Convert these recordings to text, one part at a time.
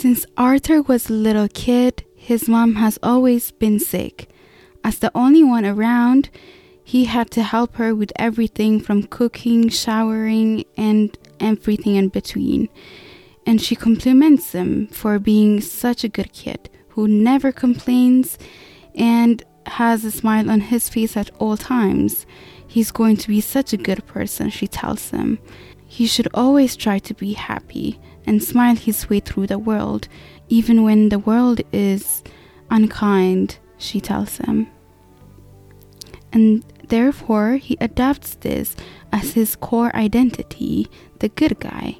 Since Arthur was a little kid, his mom has always been sick. As the only one around, he had to help her with everything from cooking, showering, and everything in between. And she compliments him for being such a good kid who never complains and has a smile on his face at all times. He's going to be such a good person, she tells him. He should always try to be happy and smile his way through the world, even when the world is unkind, she tells him. And therefore, he adopts this as his core identity, the good guy.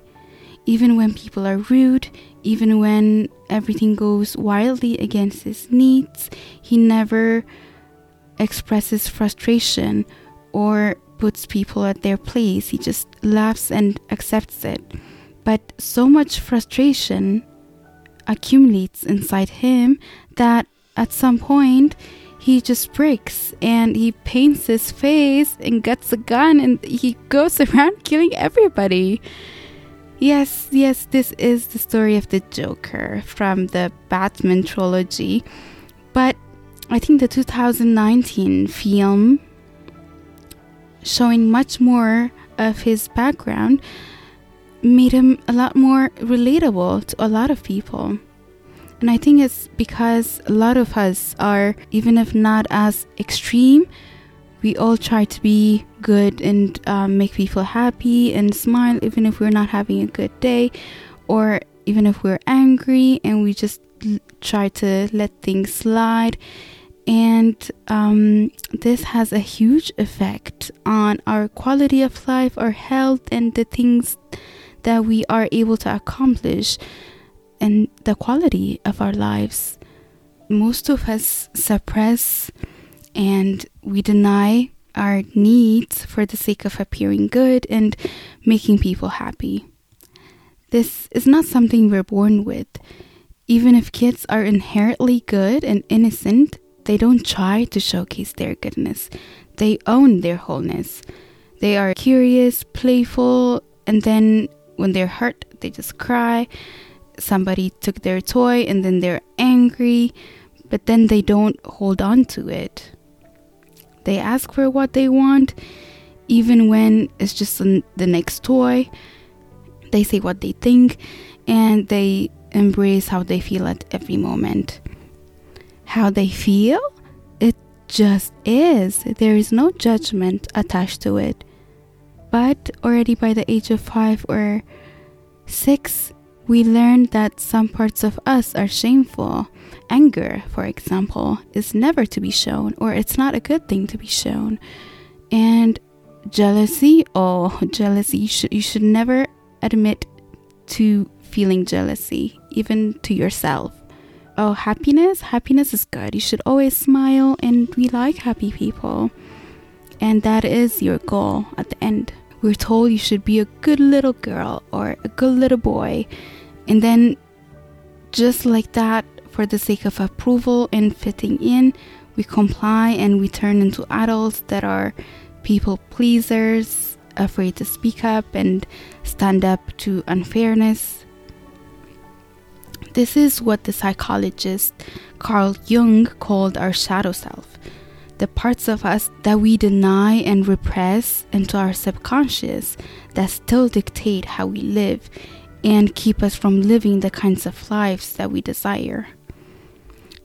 Even when people are rude, even when everything goes wildly against his needs, he never expresses frustration or puts people at their place. He just laughs and accepts it. But so much frustration accumulates inside him that at some point he just breaks and he paints his face and gets a gun and he goes around killing everybody. Yes, yes, this is the story of the Joker from the Batman trilogy. But I think the 2019 film showing much more of his background made him a lot more relatable to a lot of people. And I think it's because a lot of us are, even if not as extreme, we all try to be good and um, make people happy and smile, even if we're not having a good day, or even if we're angry and we just l- try to let things slide and um, this has a huge effect on our quality of life, our health, and the things that we are able to accomplish and the quality of our lives. Most of us suppress and we deny our needs for the sake of appearing good and making people happy. This is not something we're born with. Even if kids are inherently good and innocent, they don't try to showcase their goodness, they own their wholeness. They are curious, playful, and then when they're hurt, they just cry. Somebody took their toy and then they're angry, but then they don't hold on to it. They ask for what they want, even when it's just the next toy. They say what they think, and they embrace how they feel at every moment how they feel, it just is. There is no judgment attached to it. But already by the age of five or six, we learn that some parts of us are shameful. Anger, for example, is never to be shown, or it's not a good thing to be shown. And jealousy, oh, jealousy, you should, you should never admit to feeling jealousy, even to yourself oh, happiness, happiness is good. You should always smile, and we like happy people. And that is your goal at the end. We're told you should be a good little girl or a good little boy. And then, just like that, for the sake of approval and fitting in, we comply and we turn into adults that are people pleasers, afraid to speak up and stand up to unfairness this is what the psychologist Carl Jung called our shadow self the parts of us that we deny and repress into our subconscious that still dictate how we live and keep us from living the kinds of lives that we desire.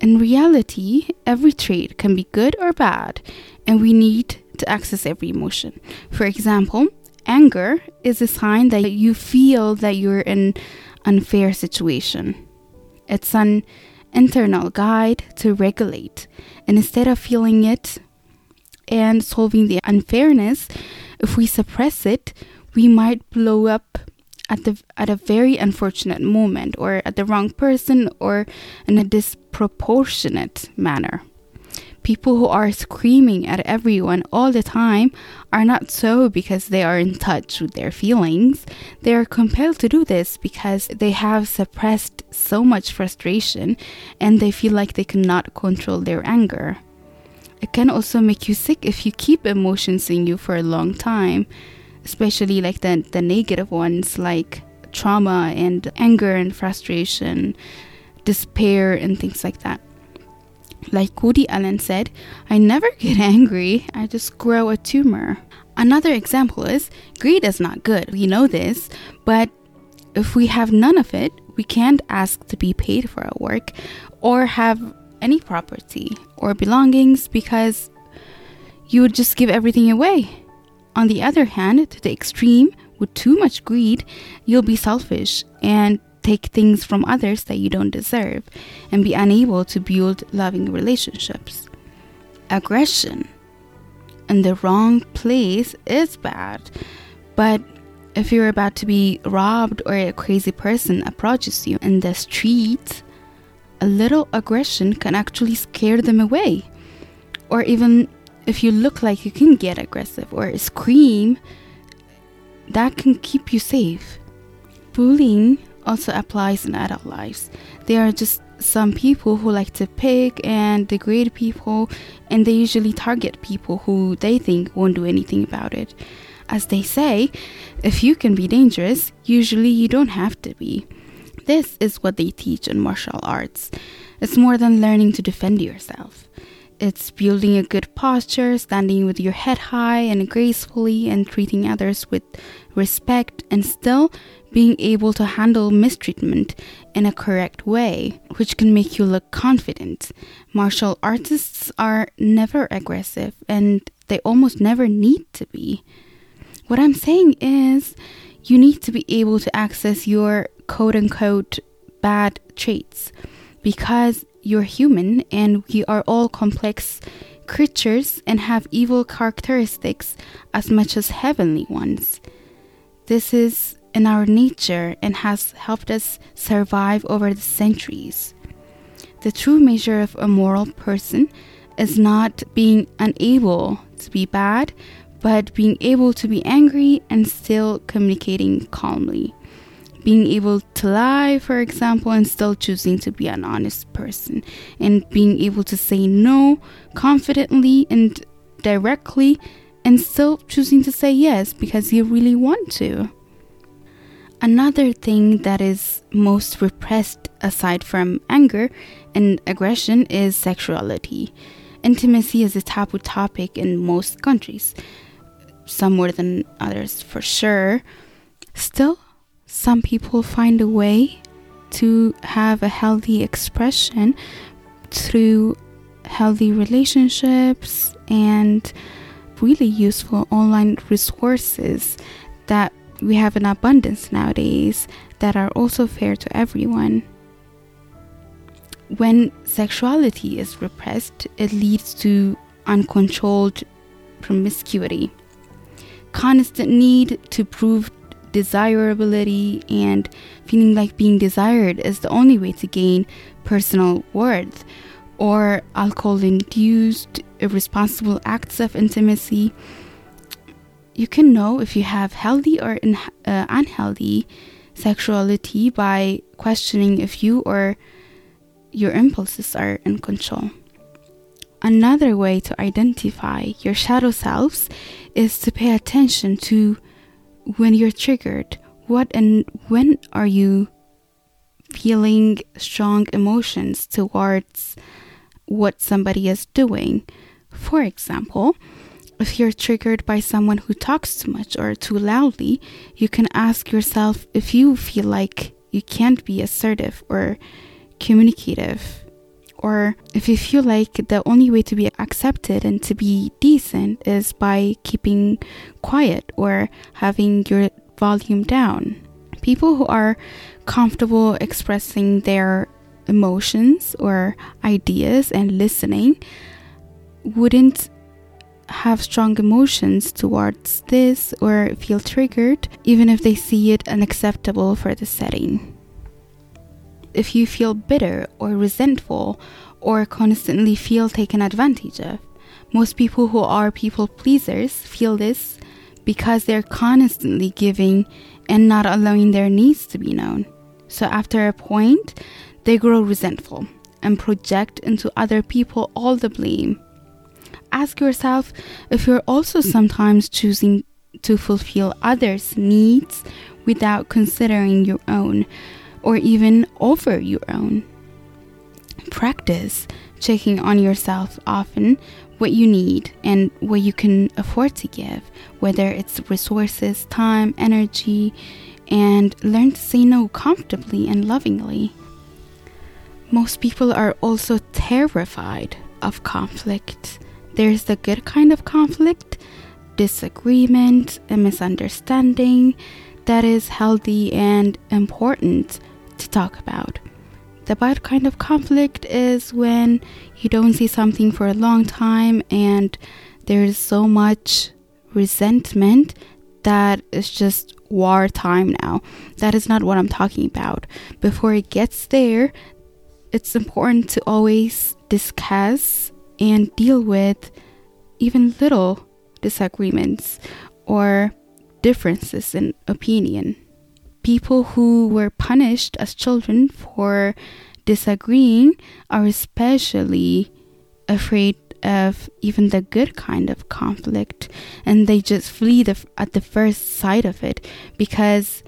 In reality, every trait can be good or bad, and we need to access every emotion. For example, anger is a sign that you feel that you're in an unfair situation. It's an internal guide to regulate. And instead of feeling it and solving the unfairness, if we suppress it, we might blow up at the at a very unfortunate moment or at the wrong person or in a disproportionate manner. People who are screaming at everyone all the time are not so because they are in touch with their feelings. They are compelled to do this because they have suppressed so much frustration and they feel like they cannot control their anger. It can also make you sick if you keep emotions in you for a long time, especially like the, the negative ones like trauma and anger and frustration, despair, and things like that. Like Woody Allen said, I never get angry, I just grow a tumor. Another example is greed is not good. We know this, but if we have none of it, we can't ask to be paid for our work or have any property or belongings because you would just give everything away. On the other hand, to the extreme, with too much greed, you'll be selfish and take things from others that you don't deserve and be unable to build loving relationships. Aggression in the wrong place is bad, but if you're about to be robbed or a crazy person approaches you in the street, a little aggression can actually scare them away. Or even if you look like you can get aggressive or scream, that can keep you safe. Bullying also applies in adult lives. There are just some people who like to pick and degrade people, and they usually target people who they think won't do anything about it. As they say, if you can be dangerous, usually you don't have to be. This is what they teach in martial arts. It's more than learning to defend yourself. It's building a good posture, standing with your head high and gracefully, and treating others with respect, and still being able to handle mistreatment in a correct way, which can make you look confident. Martial artists are never aggressive, and they almost never need to be. What I'm saying is, you need to be able to access your quote unquote bad traits because you're human and we are all complex creatures and have evil characteristics as much as heavenly ones. This is in our nature and has helped us survive over the centuries. The true measure of a moral person is not being unable to be bad, but being able to be angry and still communicating calmly being able to lie, for example, and still choosing to be an honest person, and being able to say no confidently and directly, and still choosing to say yes because you really want to. Another thing that is most repressed aside from anger and aggression is sexuality. Intimacy is a taboo topic in most countries, some more than others for sure. Still, some people find a way to have a healthy expression through healthy relationships and really useful online resources that we have in abundance nowadays that are also fair to everyone. When sexuality is repressed, it leads to uncontrolled promiscuity, constant need to prove desirability and feeling like being desired is the only way to gain personal worth, or alcohol induced irresponsible acts of intimacy. You can know if you have healthy or in, uh, unhealthy sexuality by questioning if you or your impulses are in control. Another way to identify your shadow selves is to pay attention to when you're triggered, what and when are you feeling strong emotions towards what somebody is doing? For example, if you're triggered by someone who talks too much or too loudly, you can ask yourself if you feel like you can't be assertive or communicative or if you feel like the only way to be accepted and to be decent is by keeping quiet or having your volume down. People who are comfortable expressing their emotions or ideas and listening wouldn't have strong emotions towards this or feel triggered, even if they see it unacceptable for the setting if you feel bitter or resentful or constantly feel taken advantage of. Most people who are people pleasers feel this because they're constantly giving and not allowing their needs to be known. So after a point, they grow resentful and project into other people all the blame. Ask yourself if you're also sometimes choosing to fulfill others' needs without considering your own or even over your own. Practice checking on yourself often what you need and what you can afford to give, whether it's resources, time, energy, and learn to say no comfortably and lovingly. Most people are also terrified of conflict. There's the good kind of conflict, disagreement, and misunderstanding that is healthy and important talk about. The bad kind of conflict is when you don't see something for a long time and there's so much resentment that it's just war time now. That is not what I'm talking about. Before it gets there, it's important to always discuss and deal with even little disagreements or differences in opinion. People who were punished as children for disagreeing are especially afraid of even the good kind of conflict and they just flee the, at the first sight of it because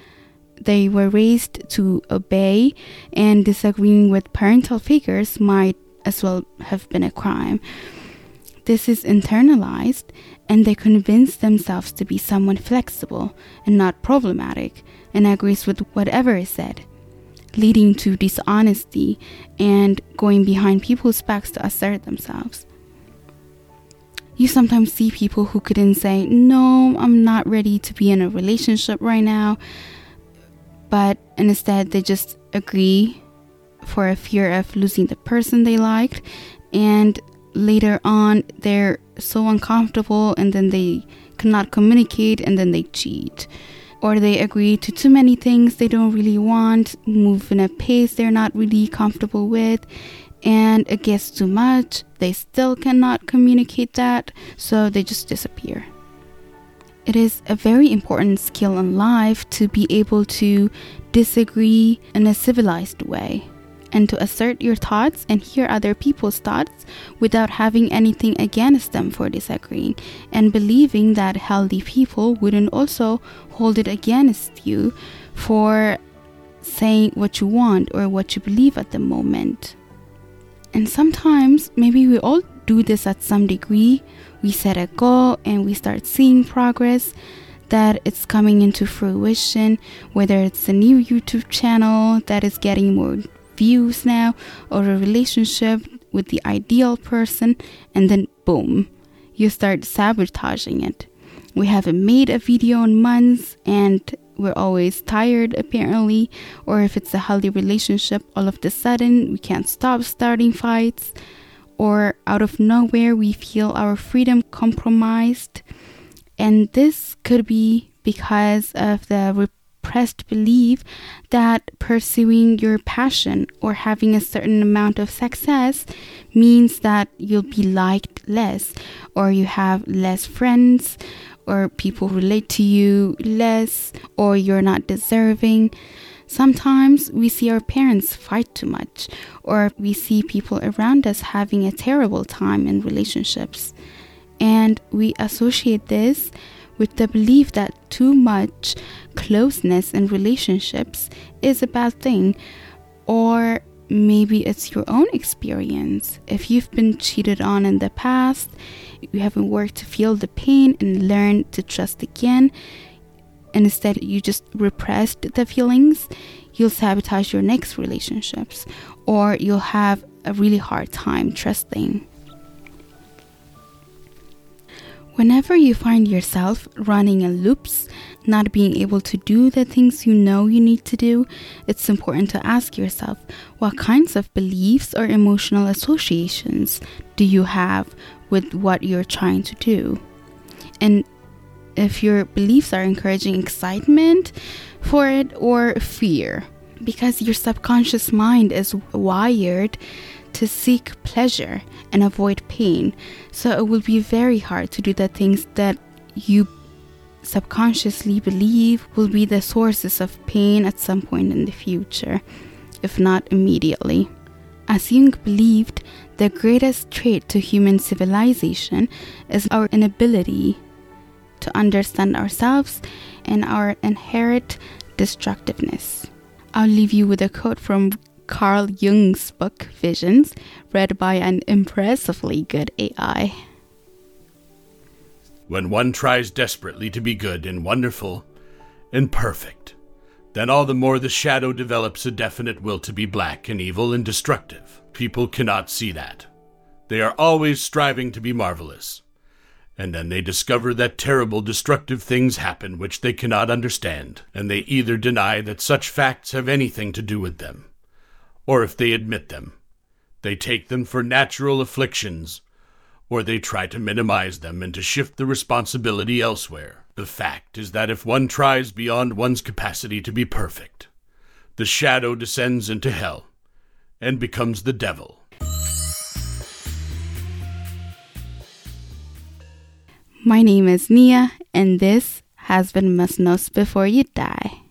they were raised to obey and disagreeing with parental figures might as well have been a crime. This is internalized and they convince themselves to be someone flexible and not problematic and agrees with whatever is said, leading to dishonesty and going behind people's backs to assert themselves. You sometimes see people who couldn't say, No, I'm not ready to be in a relationship right now, but instead they just agree for a fear of losing the person they liked and later on they're so uncomfortable and then they cannot communicate and then they cheat. Or they agree to too many things they don't really want move in a pace they're not really comfortable with and it gets too much. They still cannot communicate that so they just disappear. It is a very important skill in life to be able to disagree in a civilized way and to assert your thoughts and hear other people's thoughts without having anything against them for disagreeing, and believing that healthy people wouldn't also hold it against you for saying what you want or what you believe at the moment. And sometimes, maybe we all do this at some degree. We set a goal and we start seeing progress that it's coming into fruition, whether it's a new YouTube channel that is getting more views now or a relationship with the ideal person, and then boom, you start sabotaging it. We haven't made a video in months and we're always tired apparently, or if it's a healthy relationship, all of the sudden we can't stop starting fights, or out of nowhere we feel our freedom compromised. And this could be because of the repressed belief that pursuing your passion or having a certain amount of success means that you'll be liked less, or you have less friends, or people relate to you less, or you're not deserving. Sometimes we see our parents fight too much, or we see people around us having a terrible time in relationships. And we associate this with the belief that too much closeness in relationships is a bad thing, or maybe it's your own experience. If you've been cheated on in the past, you haven't worked to feel the pain and learn to trust again, and instead you just repressed the feelings, you'll sabotage your next relationships, or you'll have a really hard time trusting. Whenever you find yourself running in loops, not being able to do the things you know you need to do, it's important to ask yourself what kinds of beliefs or emotional associations do you have with what you're trying to do? And if your beliefs are encouraging excitement for it or fear, because your subconscious mind is wired to seek pleasure and avoid pain. So it will be very hard to do the things that you subconsciously believe will be the sources of pain at some point in the future, if not immediately. As Jung believed, the greatest trait to human civilization is our inability to understand ourselves and our inherent destructiveness. I'll leave you with a quote from Carl Jung's book Visions, read by an impressively good AI. When one tries desperately to be good and wonderful and perfect, then all the more the shadow develops a definite will to be black and evil and destructive. People cannot see that. They are always striving to be marvelous. And then they discover that terrible, destructive things happen which they cannot understand, and they either deny that such facts have anything to do with them, or if they admit them, they take them for natural afflictions, or they try to minimize them and to shift the responsibility elsewhere. The fact is that if one tries beyond one's capacity to be perfect, the shadow descends into hell and becomes the devil. My name is Nia, and this has been Must Knows Before You Die.